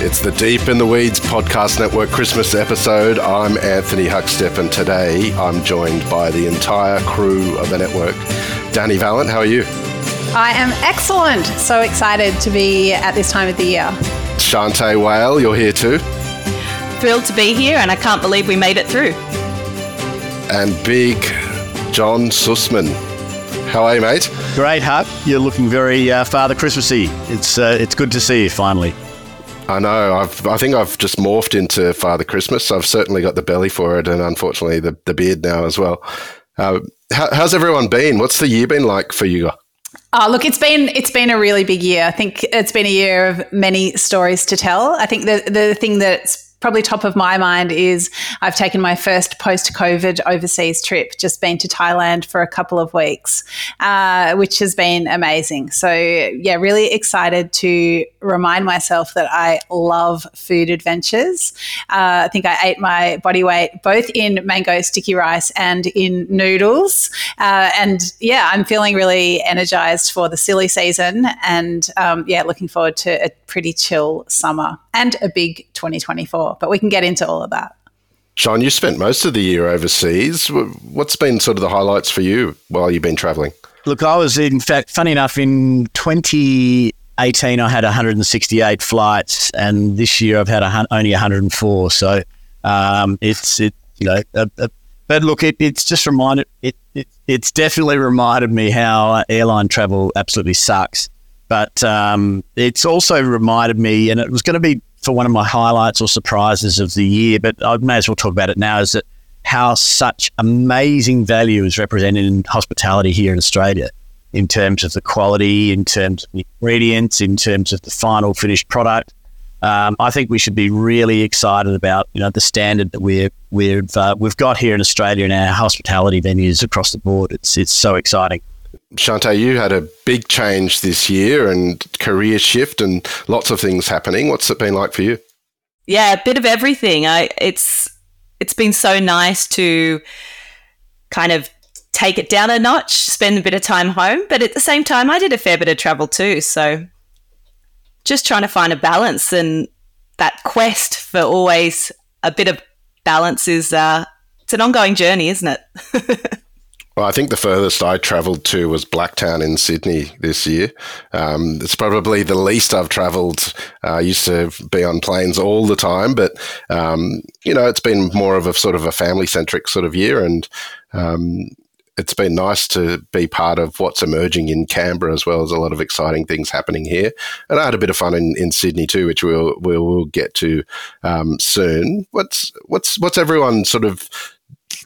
It's the Deep in the Weeds Podcast Network Christmas episode. I'm Anthony Huckstep, and today I'm joined by the entire crew of the network. Dani Valent, how are you? I am excellent. So excited to be at this time of the year. Shanteh Wale, you're here too. Thrilled to be here, and I can't believe we made it through. And big John Susman. How are you, mate? Great, Huck. You're looking very uh, Father Christmassy. It's uh, it's good to see you finally. I know. I've, I think I've just morphed into Father Christmas. I've certainly got the belly for it, and unfortunately, the, the beard now as well. Uh, how, how's everyone been? What's the year been like for you? Oh, look, it's been it's been a really big year. I think it's been a year of many stories to tell. I think the the thing that's probably top of my mind is I've taken my first post COVID overseas trip, just been to Thailand for a couple of weeks, uh, which has been amazing. So, yeah, really excited to remind myself that I love food adventures. Uh, I think I ate my body weight both in mango sticky rice and in noodles. Uh, and yeah, I'm feeling really energized for the silly season and um, yeah, looking forward to a pretty chill summer and a big 2024. But we can get into all of that. Sean, you spent most of the year overseas. What's been sort of the highlights for you while you've been traveling? Look, I was in fact, funny enough, in 2018 I had 168 flights, and this year I've had a, only 104. So um, it's it, you know, a, a, but look, it, it's just reminded it, it, it's definitely reminded me how airline travel absolutely sucks. But um, it's also reminded me, and it was going to be for one of my highlights or surprises of the year, but I may as well talk about it now, is that how such amazing value is represented in hospitality here in Australia in terms of the quality, in terms of the ingredients, in terms of the final finished product. Um, I think we should be really excited about you know the standard that we're we've uh, we've got here in Australia in our hospitality venues across the board. It's it's so exciting. Shanteh, you had a big change this year and career shift and lots of things happening. What's it been like for you? Yeah, a bit of everything. I it's it's been so nice to kind of take it down a notch, spend a bit of time home, but at the same time I did a fair bit of travel too, so just trying to find a balance and that quest for always a bit of balance is uh it's an ongoing journey, isn't it? Well, I think the furthest I travelled to was Blacktown in Sydney this year. Um, it's probably the least I've travelled. Uh, I used to be on planes all the time, but um, you know, it's been more of a sort of a family centric sort of year, and um, it's been nice to be part of what's emerging in Canberra as well as a lot of exciting things happening here. And I had a bit of fun in, in Sydney too, which we'll we'll, get to um, soon. What's what's what's everyone sort of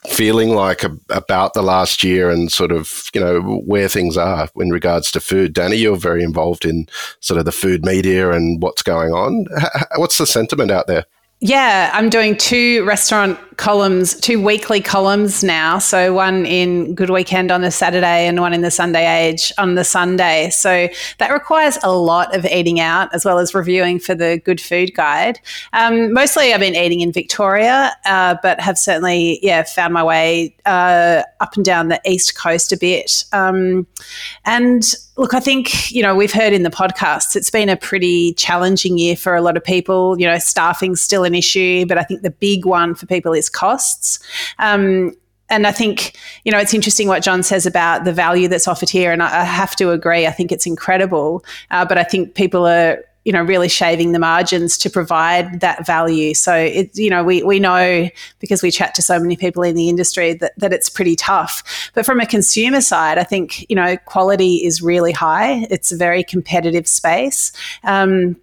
feeling like a, about the last year and sort of you know where things are in regards to food. Dani you're very involved in sort of the food media and what's going on. What's the sentiment out there? Yeah, I'm doing two restaurant columns, two weekly columns now. So one in Good Weekend on the Saturday and one in the Sunday Age on the Sunday. So that requires a lot of eating out as well as reviewing for the Good Food Guide. Um, mostly I've been eating in Victoria, uh, but have certainly, yeah, found my way uh, up and down the East Coast a bit. Um, and look, I think, you know, we've heard in the podcasts, it's been a pretty challenging year for a lot of people. You know, staffing's still an issue, but I think the big one for people is costs. Um, and I think, you know, it's interesting what John says about the value that's offered here. And I, I have to agree. I think it's incredible. Uh, but I think people are you know really shaving the margins to provide that value so it you know we we know because we chat to so many people in the industry that, that it's pretty tough but from a consumer side i think you know quality is really high it's a very competitive space um,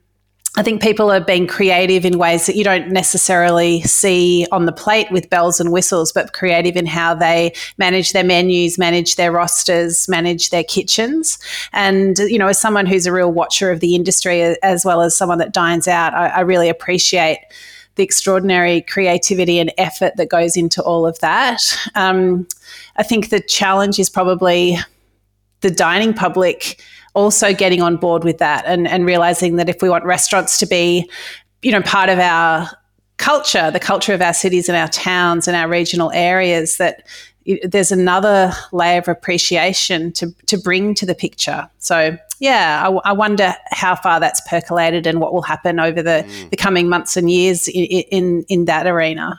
I think people are being creative in ways that you don't necessarily see on the plate with bells and whistles, but creative in how they manage their menus, manage their rosters, manage their kitchens. And, you know, as someone who's a real watcher of the industry, as well as someone that dines out, I, I really appreciate the extraordinary creativity and effort that goes into all of that. Um, I think the challenge is probably the dining public also getting on board with that and, and realizing that if we want restaurants to be, you know, part of our culture, the culture of our cities and our towns and our regional areas, that there's another layer of appreciation to, to bring to the picture. So yeah, I, I, wonder how far that's percolated and what will happen over the, mm. the coming months and years in, in, in that arena.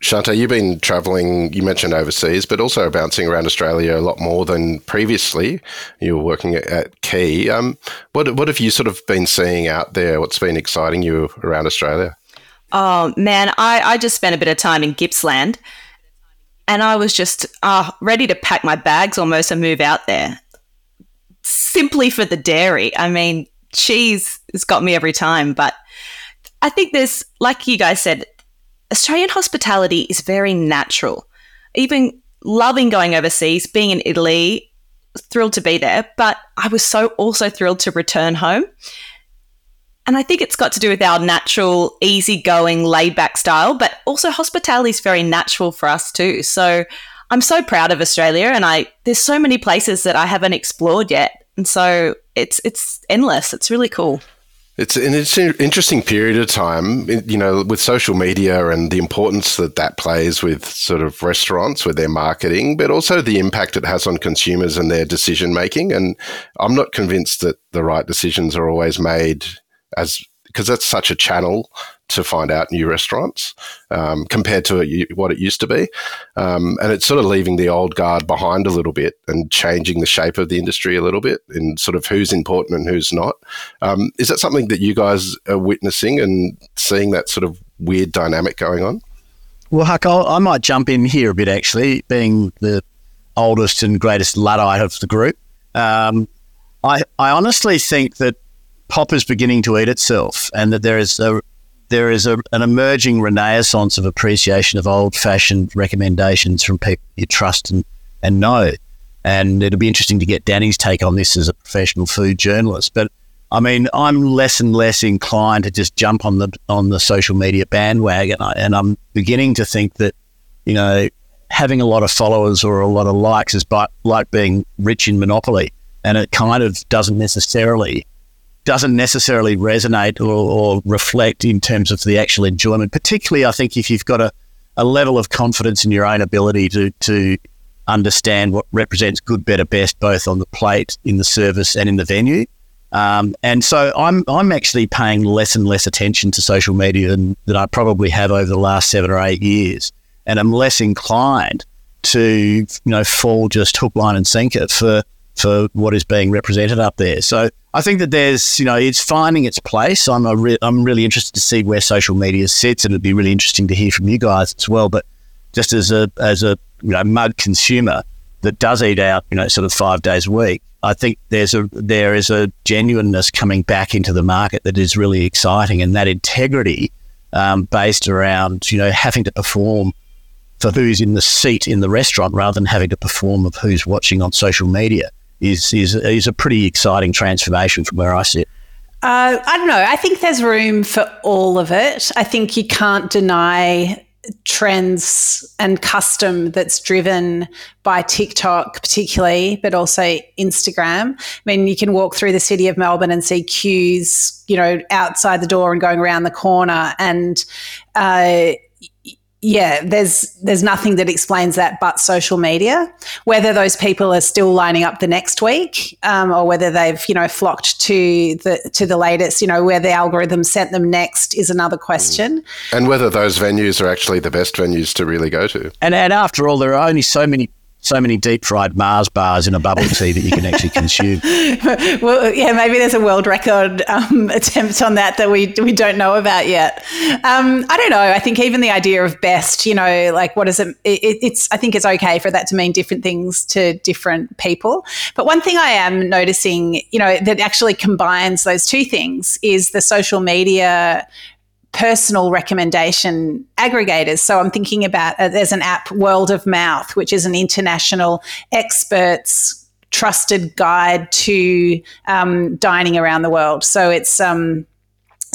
Shanteh, you've been traveling, you mentioned overseas, but also bouncing around Australia a lot more than previously. You were working at Key. Um, what, what have you sort of been seeing out there? What's been exciting you around Australia? Oh, man, I, I just spent a bit of time in Gippsland and I was just uh, ready to pack my bags almost and move out there simply for the dairy. I mean, cheese has got me every time, but I think there's, like you guys said, Australian hospitality is very natural. Even loving going overseas, being in Italy, thrilled to be there, but I was so also thrilled to return home. And I think it's got to do with our natural, easygoing, laid back style, but also hospitality is very natural for us too. So I'm so proud of Australia and I there's so many places that I haven't explored yet. And so it's it's endless. It's really cool. It's an interesting period of time, you know, with social media and the importance that that plays with sort of restaurants with their marketing, but also the impact it has on consumers and their decision making. And I'm not convinced that the right decisions are always made as because that's such a channel to find out new restaurants um, compared to what it used to be. Um, and it's sort of leaving the old guard behind a little bit and changing the shape of the industry a little bit in sort of who's important and who's not. Um, is that something that you guys are witnessing and seeing that sort of weird dynamic going on? Well, Huck, I'll, i might jump in here a bit actually, being the oldest and greatest Luddite of the group. Um, I, I honestly think that pop is beginning to eat itself, and that there is a there is a, an emerging renaissance of appreciation of old fashioned recommendations from people you trust and, and know. And it'll be interesting to get Dani's take on this as a professional food journalist. But I mean, I'm less and less inclined to just jump on the on the social media bandwagon, and I'm beginning to think that you know having a lot of followers or a lot of likes is like being rich in Monopoly, and it kind of doesn't necessarily doesn't necessarily resonate or, or, reflect in terms of the actual enjoyment. Particularly, I think if you've got a, a level of confidence in your own ability to to understand what represents good, better, best, both on the plate, in the service, and in the venue. Um, and so I'm I'm actually paying less and less attention to social media than, than I probably have over the last seven or eight years, and I'm less inclined to you know fall just hook, line, and sinker for for what is being represented up there. So I think that there's, you know, it's finding its place. I'm a re- I'm really interested to see where social media sits, and it'd be really interesting to hear from you guys as well. But just as a as a you know mud consumer that does eat out, you know, sort of five days a week, I think there's a there is a genuineness coming back into the market that is really exciting, and that integrity um, based around you know having to perform for who's in the seat in the restaurant rather than having to perform of who's watching on social media is is is a pretty exciting transformation from where I sit. Uh, I don't know. I think there's room for all of it. I think you can't deny trends and custom that's driven by TikTok, particularly, but also Instagram. I mean, you can walk through the city of Melbourne and see queues, you know, outside the door and going around the corner, and uh, yeah, there's there's nothing that explains that but social media. Whether those people are still lining up the next week, um, or whether they've you know flocked to the to the latest, you know, where the algorithm sent them next is another question. And whether those venues are actually the best venues to really go to. And and after all, there are only so many so many deep fried Mars bars in a bubble tea that you can actually consume. well, yeah, maybe there's a world record um, attempt on that that we we don't know about yet. Um, I don't know. I think even the idea of best, you know, like what is it, it? It's I think it's okay for that to mean different things to different people. But one thing I am noticing, you know, that actually combines those two things is the social media personal recommendation aggregators. So I'm thinking about uh, there's an app, World of Mouth, which is an international experts trusted guide to um, dining around the world. So it's um,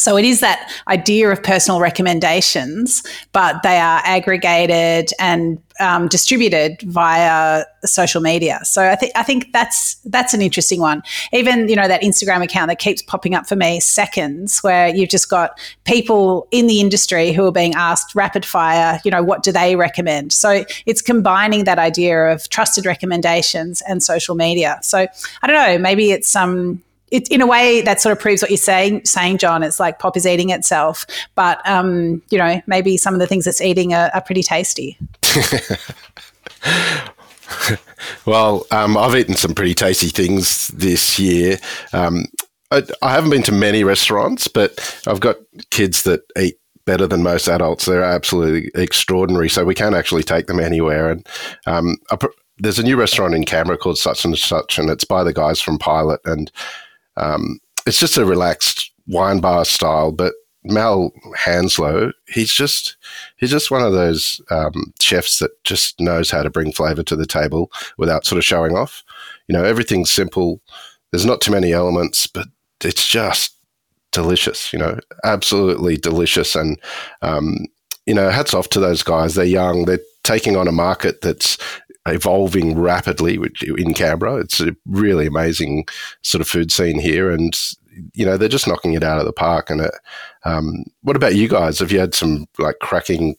so it is that idea of personal recommendations, but they are aggregated and um, distributed via social media. So I think I think that's that's an interesting one. Even you know that Instagram account that keeps popping up for me, seconds, where you've just got people in the industry who are being asked rapid fire. You know what do they recommend? So it's combining that idea of trusted recommendations and social media. So I don't know. Maybe it's um it, in a way, that sort of proves what you're saying, saying, John. It's like pop is eating itself, but um, you know, maybe some of the things it's eating are, are pretty tasty. well, um, I've eaten some pretty tasty things this year. Um, I, I, haven't been to many restaurants, but I've got kids that eat better than most adults. They're absolutely extraordinary. So we can actually take them anywhere. And um, there's a new restaurant in Canberra called Such and Such, and it's by the guys from Pilot. And um, it's just a relaxed wine bar style, but Mal Hanslow, he's just he's just one of those um, chefs that just knows how to bring flavour to the table without sort of showing off. You know, everything's simple. There's not too many elements, but it's just delicious. You know, absolutely delicious. And um, you know, hats off to those guys. They're young. They're taking on a market that's evolving rapidly in Canberra. It's a really amazing sort of food scene here, and you know they're just knocking it out of the park. And it, um, what about you guys? Have you had some like cracking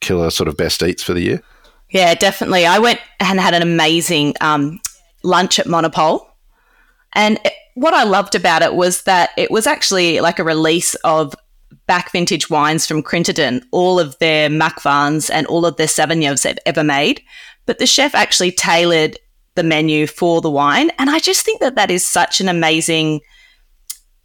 killer sort of best eats for the year? Yeah, definitely. I went and had an amazing um, lunch at Monopole, and it, what I loved about it was that it was actually like a release of back vintage wines from Crinterden, all of their Macvans and all of their Sauvignons they've ever made. But the chef actually tailored the menu for the wine. And I just think that that is such an amazing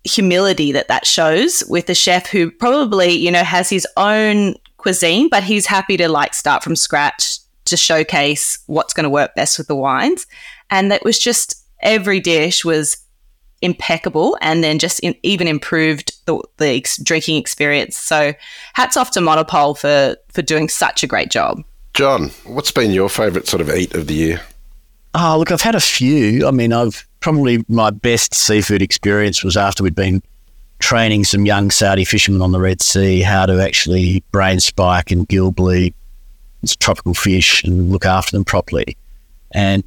humility that that shows with a chef who probably, you know, has his own cuisine, but he's happy to like start from scratch to showcase what's going to work best with the wines. And that was just every dish was impeccable and then just in, even improved the, the ex- drinking experience. So hats off to Monopole for, for doing such a great job. John, what's been your favourite sort of eat of the year? Oh, look, I've had a few. I mean, I've probably my best seafood experience was after we'd been training some young Saudi fishermen on the Red Sea how to actually brain spike and gill bleed tropical fish and look after them properly. And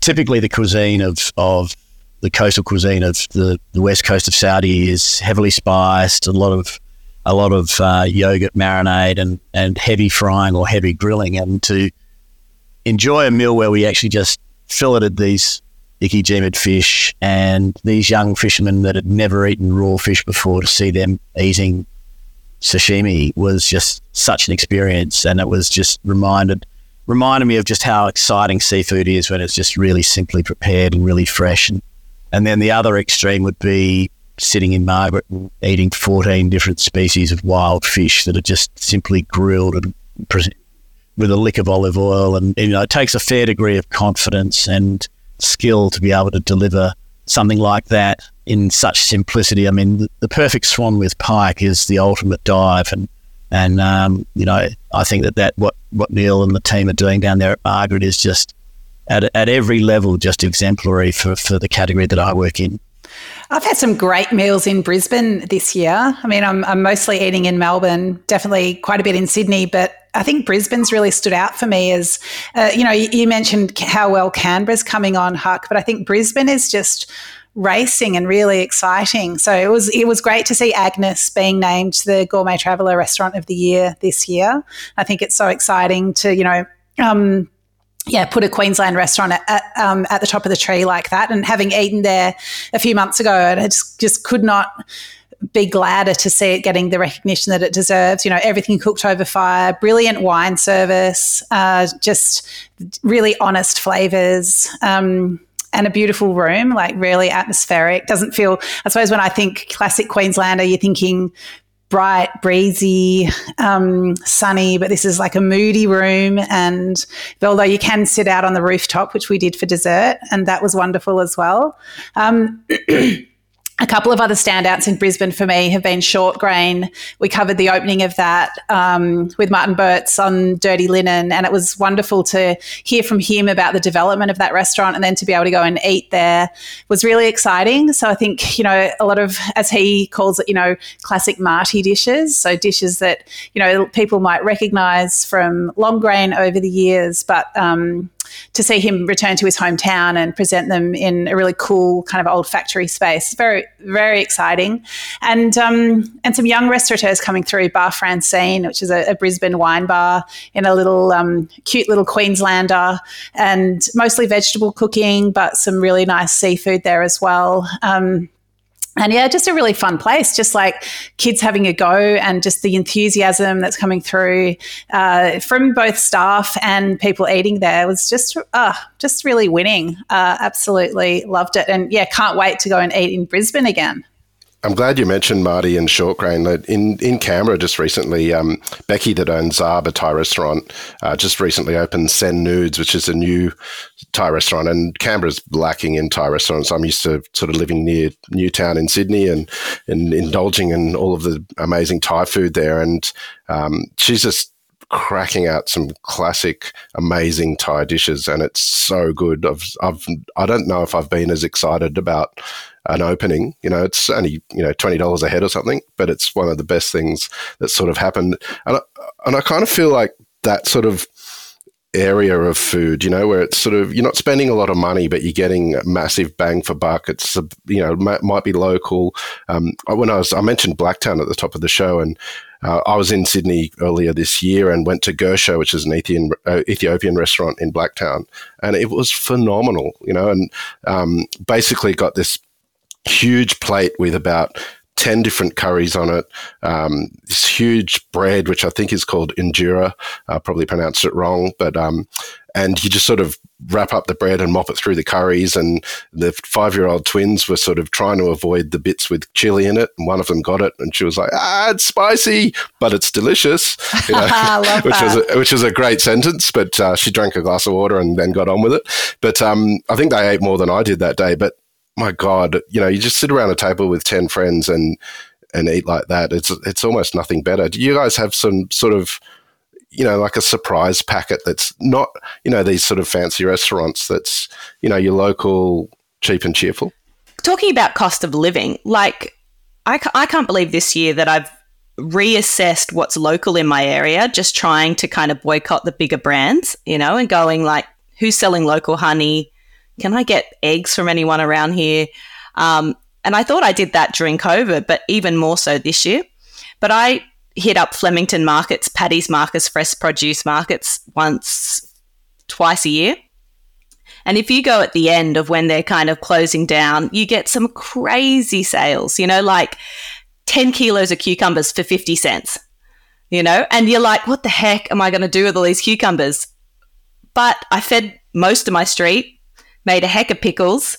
typically, the cuisine of, of the coastal cuisine of the, the west coast of Saudi is heavily spiced, a lot of a lot of uh, yogurt marinade and, and heavy frying or heavy grilling. And to enjoy a meal where we actually just filleted these ikejimed fish and these young fishermen that had never eaten raw fish before to see them eating sashimi was just such an experience. And it was just reminded reminded me of just how exciting seafood is when it's just really simply prepared and really fresh. And, and then the other extreme would be sitting in Margaret eating 14 different species of wild fish that are just simply grilled and with a lick of olive oil. And, you know, it takes a fair degree of confidence and skill to be able to deliver something like that in such simplicity. I mean, the, the perfect swan with pike is the ultimate dive. And, and um, you know, I think that, that what, what Neil and the team are doing down there at Margaret is just at, at every level just exemplary for, for the category that I work in. I've had some great meals in Brisbane this year. I mean, I'm, I'm mostly eating in Melbourne, definitely quite a bit in Sydney, but I think Brisbane's really stood out for me as, uh, you know, you, mentioned how well Canberra's coming on, Huck, but I think Brisbane is just racing and really exciting. So it was it was great to see Agnes being named the Gourmet Traveller Restaurant of the Year this year. I think it's so exciting to, you know, um, yeah, put a Queensland restaurant at, at, um, at, the top of the tree like that. And having eaten there a few months ago, I just, just could not be gladder to see it getting the recognition that it deserves. You know, everything cooked over fire, brilliant wine service, uh, just really honest flavors. Um, and a beautiful room, like really atmospheric. Doesn't feel, I suppose, when I think classic Queenslander, you're thinking bright, breezy, um, sunny, but this is like a moody room. And although you can sit out on the rooftop, which we did for dessert, and that was wonderful as well. Um, a couple of other standouts in Brisbane for me have been Short Grain. We covered the opening of that um, with Martin Boetz on Dirty Linen, and it was wonderful to hear from him about the development of that restaurant and then to be able to go and eat there was really exciting. So I think, you know, a lot of, as he calls it, you know, classic Marty dishes. So dishes that, you know, people might recognize from Longrain over the years, but, um, to see him return to his hometown and present them in a really cool kind of old factory space. Very, very exciting. And um, and some young restaurateurs coming through, Bar Francine, which is a, a Brisbane wine bar in a little um, cute little Queenslander, and mostly vegetable cooking, but some really nice seafood there as well. Um, and yeah, just a really fun place, just like kids having a go and just the enthusiasm that's coming through uh, from both staff and people eating there was just, uh, just really winning. Uh, absolutely loved it. And yeah, can't wait to go and eat in Brisbane again. I'm glad you mentioned Marty and Shortgrain. In in Canberra, just recently, um, Becky that owns Zaba Thai restaurant uh, just recently opened Sen Nudes, which is a new Thai restaurant. And Canberra's lacking in Thai restaurants. I'm used to sort of living near Newtown in Sydney and, and indulging in all of the amazing Thai food there. And um, she's just cracking out some classic, amazing Thai dishes, and it's so good. I've, I've, I don't know if I've been as excited about an opening. You know, it's only you know twenty dollars a head or something, but it's one of the best things that sort of happened. And I, and I kind of feel like that sort of area of food, you know, where it's sort of you're not spending a lot of money, but you're getting massive bang for buck. It's you know might be local. Um, when I was I mentioned Blacktown at the top of the show, and uh, I was in Sydney earlier this year and went to Gersha, which is an Ethiopian, uh, Ethiopian restaurant in Blacktown, and it was phenomenal, you know, and um, basically got this huge plate with about 10 different curries on it. Um, this huge bread, which I think is called injera. I probably pronounced it wrong, but, um, and you just sort of wrap up the bread and mop it through the curries. And the five year old twins were sort of trying to avoid the bits with chili in it. And one of them got it and she was like, ah, it's spicy, but it's delicious. You know, which, was a, which was a great sentence. But uh, she drank a glass of water and then got on with it. But um, I think they ate more than I did that day. But my God, you know, you just sit around a table with 10 friends and, and eat like that. It's, it's almost nothing better. Do you guys have some sort of, you know, like a surprise packet that's not, you know, these sort of fancy restaurants that's, you know, your local cheap and cheerful? Talking about cost of living, like, I, I can't believe this year that I've reassessed what's local in my area, just trying to kind of boycott the bigger brands, you know, and going like, who's selling local honey? Can I get eggs from anyone around here? Um, and I thought I did that during COVID, but even more so this year. But I hit up Flemington markets, Paddy's markets, fresh produce markets once, twice a year. And if you go at the end of when they're kind of closing down, you get some crazy sales, you know, like 10 kilos of cucumbers for 50 cents, you know, and you're like, what the heck am I going to do with all these cucumbers? But I fed most of my street made a heck of pickles.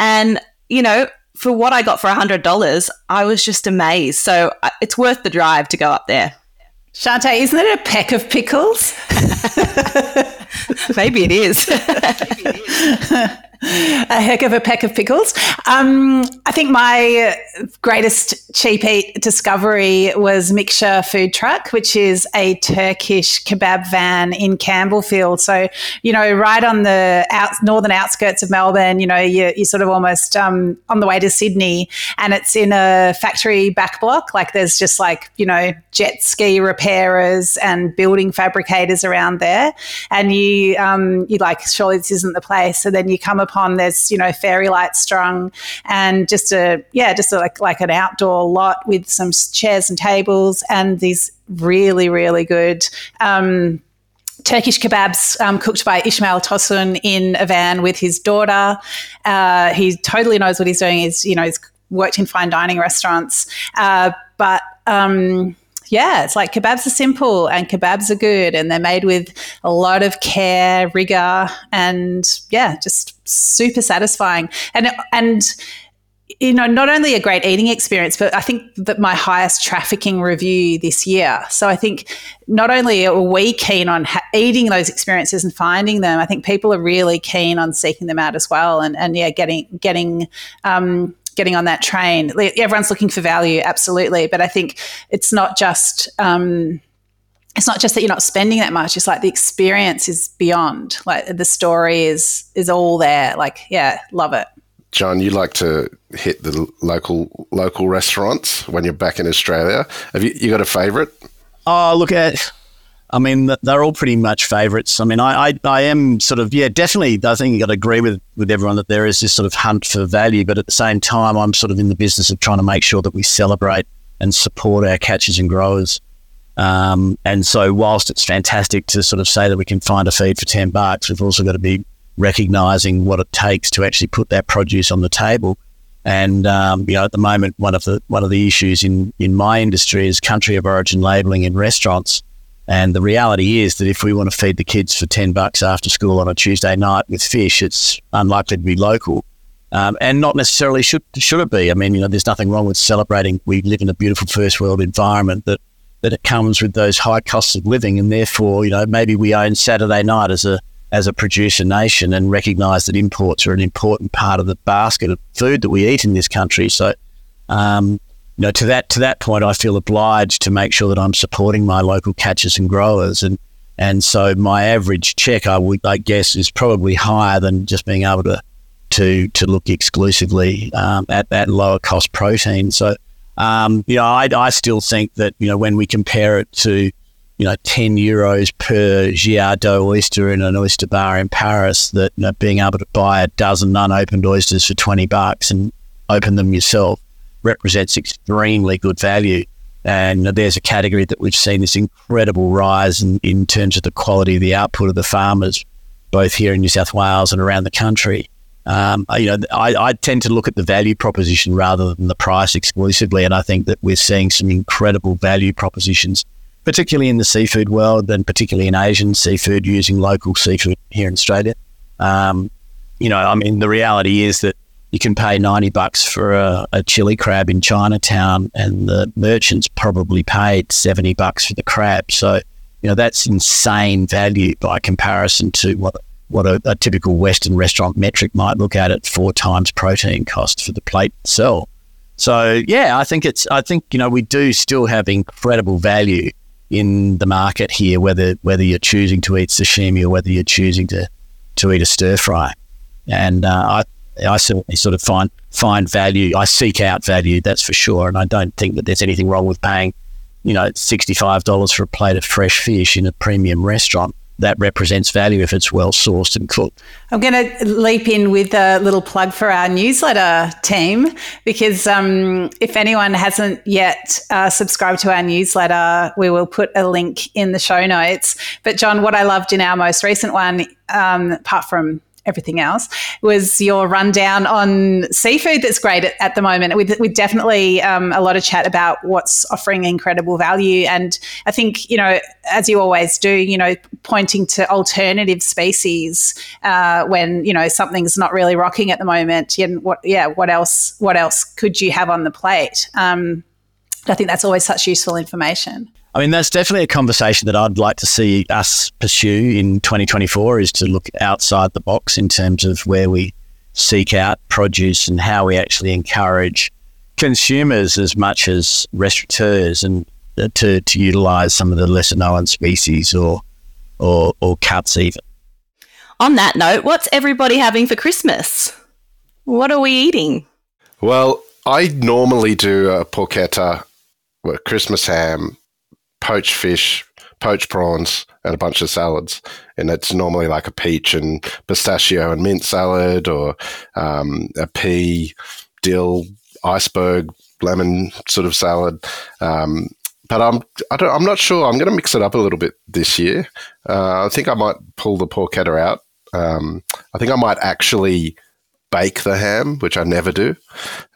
And, you know, for what I got for $100, I was just amazed. So uh, it's worth the drive to go up there. Shanteh, isn't it a peck of pickles? Maybe it is. a heck of a peck of pickles. Um, I think my greatest cheap eat discovery was Mikcha Food Truck, which is a Turkish kebab van in Campbellfield. So, you know, right on the out, northern outskirts of Melbourne, you know, you're, you're sort of almost um, on the way to Sydney and it's in a factory back block. Like there's just like, you know, jet ski repairers and building fabricators around there. And you, um, you like, surely this isn't the place. So then you come upon there's you know fairy lights strung and just a yeah just a, like like an outdoor lot with some chairs and tables and these really really good. Um, Turkish kebabs um, cooked by Ismail Tosun in a van with his daughter. Uh, he totally knows what he's doing. He's you know he's worked in fine dining restaurants, uh, but um, yeah, it's like kebabs are simple and kebabs are good and they're made with a lot of care, rigor, and yeah, just super satisfying. And and you know, not only a great eating experience, but I think that my highest trafficking review this year. So I think not only are we keen on ha- eating those experiences and finding them, I think people are really keen on seeking them out as well. And, and yeah, getting, getting, um, getting on that train. Everyone's looking for value, absolutely, but I think it's not just. Um, it's not just that you're not spending that much. It's like the experience is beyond. Like the story is is all there. Like yeah love it. John you like to hit the local local restaurants when you're back in australia. Have you, you got a favorite oh look at I mean, they're all pretty much favourites. I mean, I, I, I, am sort of, yeah, definitely. I think you got to agree with, with everyone that there is this sort of hunt for value, but at the same time, I'm sort of in the business of trying to make sure that we celebrate and support our catchers and growers. Um, and so, whilst it's fantastic to sort of say that we can find a feed for 10 bucks, we've also got to be recognizing what it takes to actually put that produce on the table. And um, you know, at the moment, one of the one of the issues in in my industry is country of origin labeling in restaurants. And the reality is that if we want to feed the kids for 10 bucks after school on a Tuesday night with fish, it's unlikely to be local. Um, and not necessarily should should it be. I mean, you know, there's nothing wrong with celebrating. We live in a beautiful first world environment that that it comes with those high costs of living, and therefore, you know, maybe we own Saturday night as a as a producer nation and recognise that imports are an important part of the basket of food that we eat in this country. So, um, you know, to that to that point, I feel obliged to make sure that I'm supporting my local catchers and growers, and and so my average check, I would I guess, is probably higher than just being able to to to look exclusively um, at that lower cost protein. So, um, you know, I, I still think that you know when we compare it to you know, 10 euros per Gillardeau oyster in an oyster bar in Paris, that you know, being able to buy a dozen unopened oysters for 20 bucks and open them yourself represents extremely good value. And there's a category that we've seen this incredible rise in, in terms of the quality of the output of the farmers, both here in New South Wales and around the country. Um, you know, I, I, tend to look at the value proposition rather than the price exclusively, and I think that we're seeing some incredible value propositions, particularly in the seafood world, and particularly in Asian seafood using local seafood here in Australia. Um, you know, I mean, the reality is that you can pay 90 bucks for a, a chili crab in Chinatown and the merchants probably paid 70 bucks for the crab. So, you know, that's insane value by comparison to what what a, a, typical Western restaurant metric might look at at four times protein cost for the plate itself. So yeah, I think it's I think you know we do still have incredible value in the market here, whether whether you're choosing to eat sashimi or whether you're choosing to to eat a stir fry. And uh, I I certainly sort of find find value. I seek out value, that's for sure. And I don't think that there's anything wrong with paying, you know, sixty five dollars for a plate of fresh fish in a premium restaurant. That represents value if it's well sourced and cooked. I'm going to leap in with a little plug for our newsletter team because um, if anyone hasn't yet uh, subscribed to our newsletter, we will put a link in the show notes. But, John, what I loved in our most recent one, um, apart from everything else was your rundown on seafood that's great at, at the moment. With, with definitely um, a lot of chat about what's offering incredible value. And i think you know as you always do you know pointing to alternative species uh, when you know something's not really rocking at the moment and what yeah what else what else could you have on the plate? Um, i think that's always such useful information I mean, that's definitely a conversation that I'd like to see us pursue in 2024 is to look outside the box in terms of where we seek out produce and how we actually encourage consumers as much as restaurateurs and uh, to, to utilize some of the lesser known species or, or, or cuts even. On that note, what's everybody having for Christmas? What are we eating? Well, I normally do a porchetta, Christmas ham, poached fish, poached prawns, and a bunch of salads. And it's normally like a peach and pistachio and mint salad, or um, a pea, dill, iceberg, lemon sort of salad. Um, but I'm I don't, I'm not sure. I'm going to mix it up a little bit this year. Uh, I think I might pull the porchetta out. Um, I think I might actually bake the ham, which I never do.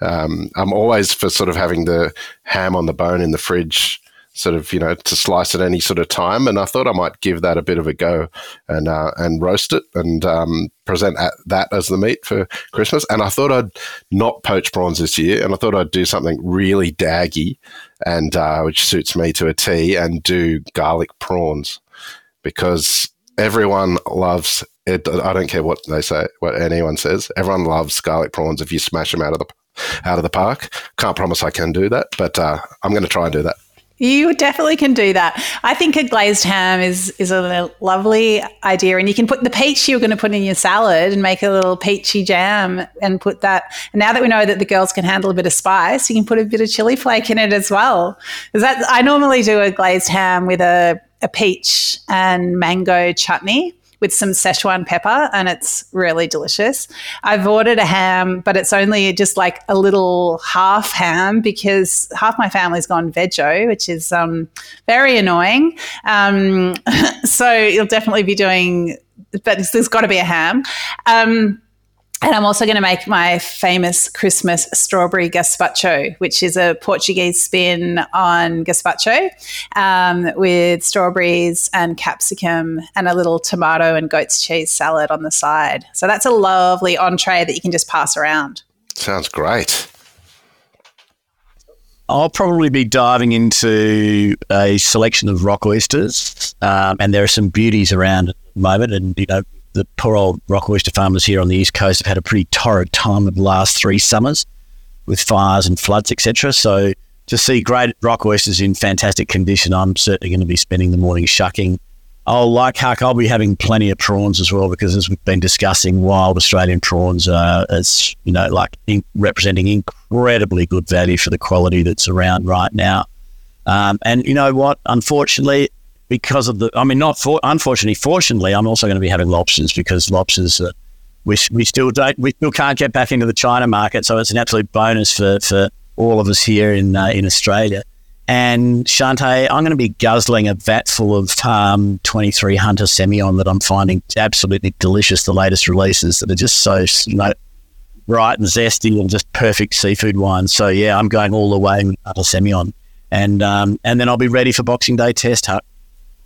Um, I'm always for sort of having the ham on the bone in the fridge sort of you know to slice at any sort of time. And I thought I might give that a bit of a go and uh, and roast it and um, present that as the meat for Christmas. And I thought I'd not poach prawns this year, and I thought I'd do something really daggy and uh, which suits me to a T, and do garlic prawns because everyone loves it. I don't care what they say, what anyone says. Everyone loves garlic prawns if you smash them out of the out of the park. Can't promise I can do that, but uh, I'm going to try and do that. You definitely can do that. I think a glazed ham is is a lovely idea, and you can put the peach you're going to put in your salad and make a little peachy jam and put that. And now that we know that the girls can handle a bit of spice, you can put a bit of chili flake in it as well. Is that I normally do a glazed ham with a a peach and mango chutney with some Szechuan pepper, and it's really delicious. I've ordered a ham, but it's only just like a little half ham because half my family's gone veggie, which is um, very annoying. Um, so you'll definitely be doing, but there's got to be a ham. Um, and I'm also going to make my famous Christmas strawberry gazpacho, which is a Portuguese spin on gazpacho um, with strawberries and capsicum and a little tomato and goat's cheese salad on the side. So that's a lovely entree that you can just pass around. Sounds great. I'll probably be diving into a selection of rock oysters, um, and there are some beauties around at the moment. And you know, the poor old rock oyster farmers here on the east coast have had a pretty torrid time of the last three summers with fires and floods, etc. So to see great rock oysters in fantastic condition, I'm certainly going to be spending the morning shucking. I'll like Huck. I'll be having plenty of prawns as well because as we've been discussing, wild Australian prawns are as you know like in, representing incredibly good value for the quality that's around right now. Um, and you know what? Unfortunately, because of the, I mean, not for, unfortunately, fortunately, I'm also going to be having lobsters because lobsters, uh, we, we still don't, we still can't get back into the China market. So it's an absolute bonus for, for all of us here in, uh, in Australia. And Shanteh, I'm going to be guzzling a vat full of um, 23 Hunter Semillon that I'm finding absolutely delicious. The latest releases that are just so, you know, bright and zesty and just perfect seafood wine. So yeah, I'm going all the way with Hunter Semillon. And, um, and then I'll be ready for Boxing Day test, Huck.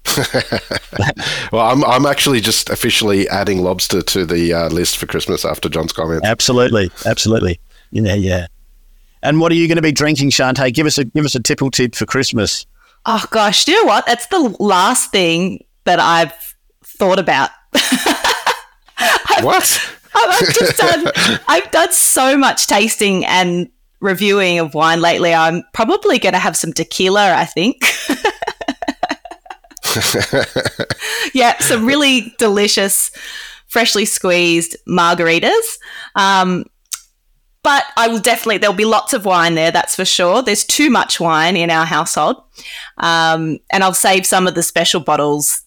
well, I'm, I'm actually just officially adding lobster to the uh, list for Christmas after John's comment. Absolutely, absolutely. Yeah, yeah. And what are you going to be drinking, Shanteh? Give us a give us a tipple tip for Christmas. Oh gosh, you know what? That's the last thing that I've thought about. what? I've just done. I've done so much tasting and reviewing of wine lately. I'm probably going to have some tequila. I think. yeah, some really delicious, freshly squeezed margaritas. Um, but I will definitely, there'll be lots of wine there, that's for sure. There's too much wine in our household. Um, and I'll save some of the special bottles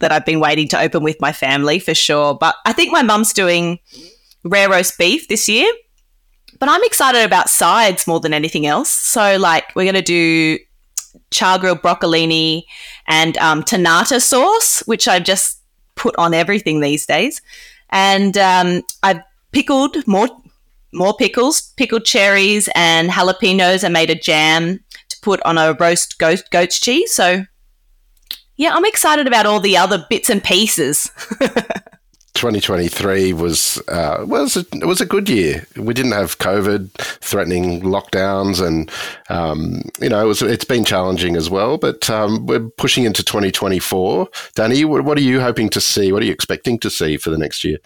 that I've been waiting to open with my family for sure. But I think my mum's doing rare roast beef this year. But I'm excited about sides more than anything else. So, like, we're going to do char grilled broccolini and um, tonnato sauce, which I've just put on everything these days. And um, I've pickled more more pickles, pickled cherries and jalapenos. I made a jam to put on a roast goat, goat's cheese. So, yeah, I'm excited about all the other bits and pieces. 2023 was uh, was a, it was a good year. We didn't have COVID threatening lockdowns, and um, you know it was it's been challenging as well. But um, we're pushing into 2024. Dani, what are you hoping to see? What are you expecting to see for the next year?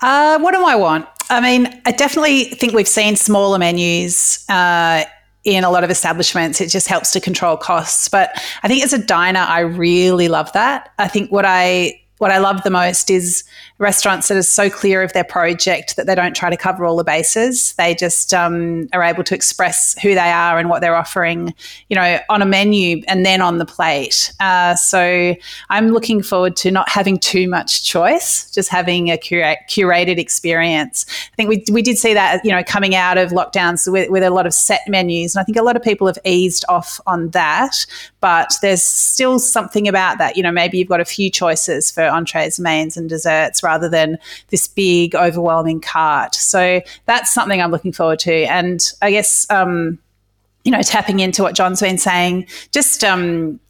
Uh, what do I want? I mean, I definitely think we've seen smaller menus. Uh, in a lot of establishments. It just helps to control costs. But I think as a diner, I really love that. I think what I what I love the most is restaurants that are so clear of their project that they don't try to cover all the bases. They just um, are able to express who they are and what they're offering, you know, on a menu and then on the plate. Uh, so I'm looking forward to not having too much choice, just having a curated experience. I think we, we did see that, you know, coming out of lockdowns with, with a lot of set menus. And I think a lot of people have eased off on that, but there's still something about that. You know, maybe you've got a few choices for entrees, mains, and desserts rather than this big, overwhelming cart. So that's something I'm looking forward to. And I guess, um, you know, tapping into what John's been saying, just um,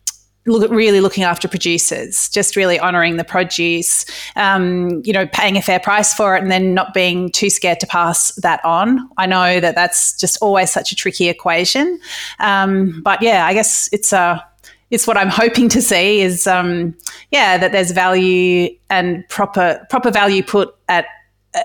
look really looking after producers, just really honouring the produce, um, you know, paying a fair price for it, and then not being too scared to pass that on. I know that that's just always such a tricky equation, um, but yeah, I guess it's a it's what I'm hoping to see is, um, yeah, that there's value and proper proper value put at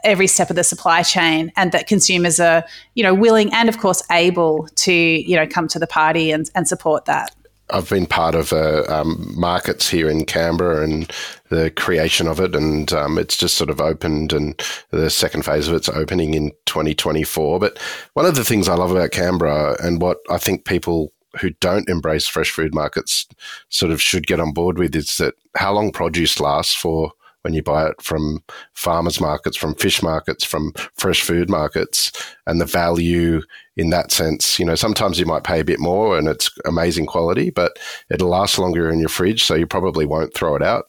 every step of the supply chain, and that consumers are, you know, willing and of course able to, you know, come to the party and, and support that. I've been part of uh, um, markets here in Canberra and the creation of it, and um, it's just sort of opened, and the second phase of it's opening in 2024. But one of the things I love about Canberra, and what I think people who don't embrace fresh food markets sort of should get on board with is that how long produce lasts for when you buy it from farmers markets, from fish markets, from fresh food markets, and the value in that sense. You know, sometimes you might pay a bit more and it's amazing quality, but it'll last longer in your fridge, so you probably won't throw it out.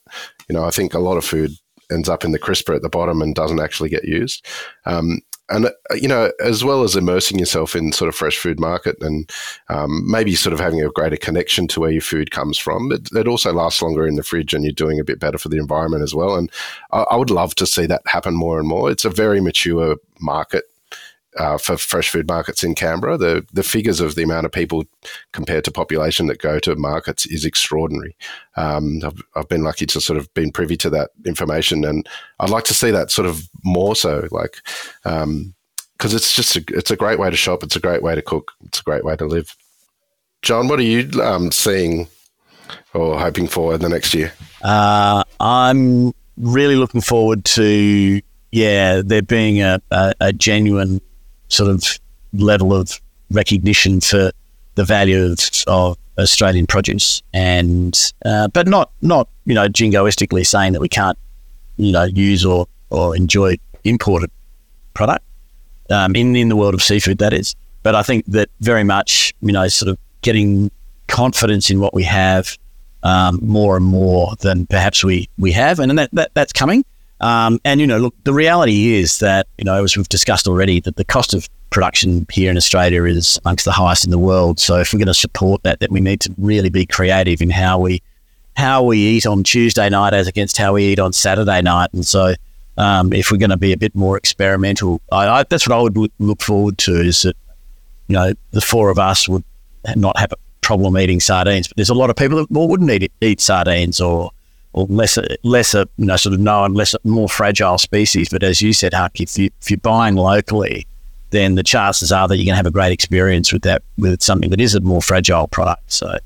You know, I think a lot of food ends up in the crisper at the bottom and doesn't actually get used. Um, and uh, you know, as well as immersing yourself in sort of fresh food market and um, maybe sort of having a greater connection to where your food comes from, it, it, also lasts longer in the fridge, and you're doing a bit better for the environment as well. And I, I would love to see that happen more and more. It's a very mature market uh, for fresh food markets in Canberra. The the figures of the amount of people compared to population that go to markets is extraordinary. Um, I've, I've been lucky to sort of been privy to that information, and I'd like to see that sort of more so, like because um, it's just a, it's a great way to shop. It's a great way to cook. It's a great way to live. John, what are you um, seeing or hoping for in the next year? Uh, I'm really looking forward to yeah, there being a, a, a genuine sort of level of recognition for the value of, of Australian produce, and uh, but not not you know jingoistically saying that we can't you know use or or enjoy imported product um, in in the world of seafood that is. But I think that very much you know sort of getting confidence in what we have um, more and more than perhaps we we have, and that, that that's coming. Um, and you know, look, the reality is that you know, as we've discussed already, that the cost of production here in Australia is amongst the highest in the world. So if we're going to support that, that we need to really be creative in how we how we eat on Tuesday night as against how we eat on Saturday night. And so, um, if we're going to be a bit more experimental, I, I, that's what I would look forward to. Is that you know the four of us would not have a problem eating sardines, but there's a lot of people that wouldn't eat eat sardines or or lesser, lesser, you know, sort of known, lesser, more fragile species. But as you said, Huck, if, you, if you're buying locally, then the chances are that you're going to have a great experience with that, with something that is a more fragile product. So,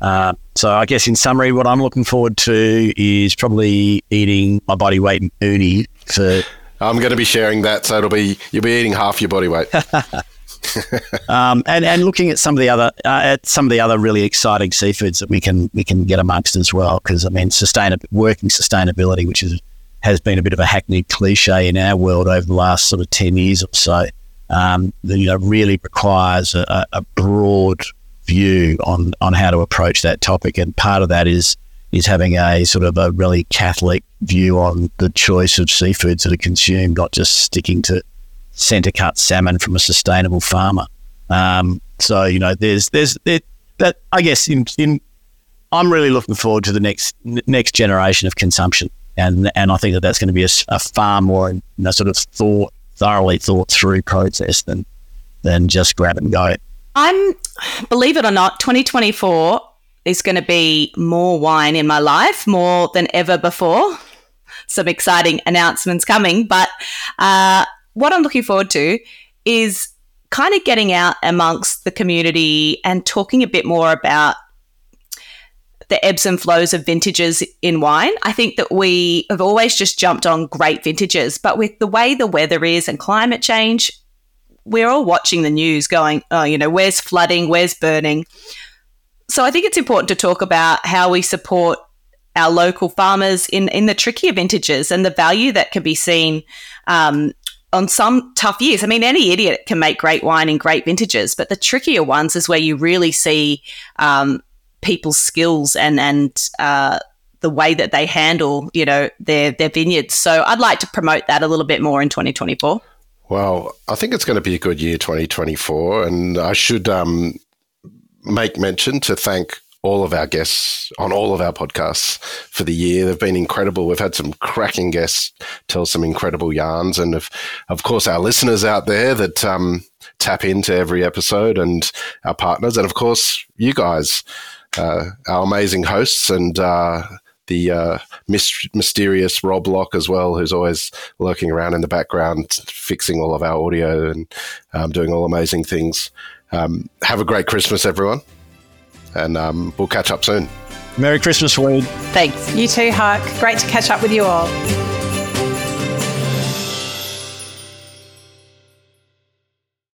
uh, so I guess in summary, what I'm looking forward to is probably eating my body weight in uni for. I'm going to be sharing that, so it'll be you'll be eating half your body weight. um, and and looking at some of the other uh, at some of the other really exciting seafoods that we can we can get amongst as well. Because I mean, sustainable working sustainability, which is has been a bit of a hackneyed cliche in our world over the last sort of ten years or so. Um, that you know really requires a, a broad view on on how to approach that topic, and part of that is is having a sort of a really Catholic view on the choice of seafoods that are consumed, not just sticking to centre cut salmon from a sustainable farmer. Um, so you know, there's there's there, that I guess in, in I'm really looking forward to the next next generation of consumption, and and I think that that's going to be a, a far more you know, sort of thought thoroughly thought through process than than just grab and go. I'm believe it or not, 2024 is going to be more wine in my life more than ever before. Some exciting announcements coming, but uh, what I'm looking forward to is kind of getting out amongst the community and talking a bit more about the ebbs and flows of vintages in wine. I think that we have always just jumped on great vintages, but with the way the weather is and climate change, we're all watching the news going, oh, you know, where's flooding, where's burning. So I think it's important to talk about how we support our local farmers in, in the trickier vintages and the value that can be seen um, on some tough years. I mean, any idiot can make great wine in great vintages, but the trickier ones is where you really see um, people's skills and and uh, the way that they handle, you know, their their vineyards. So I'd like to promote that a little bit more in 2024. Well, I think it's going to be a good year, 2024, and I should um, make mention to thank all of our guests on all of our podcasts for the year. They've been incredible. We've had some cracking guests tell some incredible yarns, and of, of course, our listeners out there that um, tap into every episode, and our partners, and of course, you guys, uh, our amazing hosts, and uh, the uh, mysterious Rob Locke as well, who's always lurking around in the background, fixing all of our audio and um, doing all amazing things. Um, have a great Christmas, everyone and um, we'll catch up soon. Merry Christmas, Wade. Thanks. You too, Huck. Great to catch up with you all.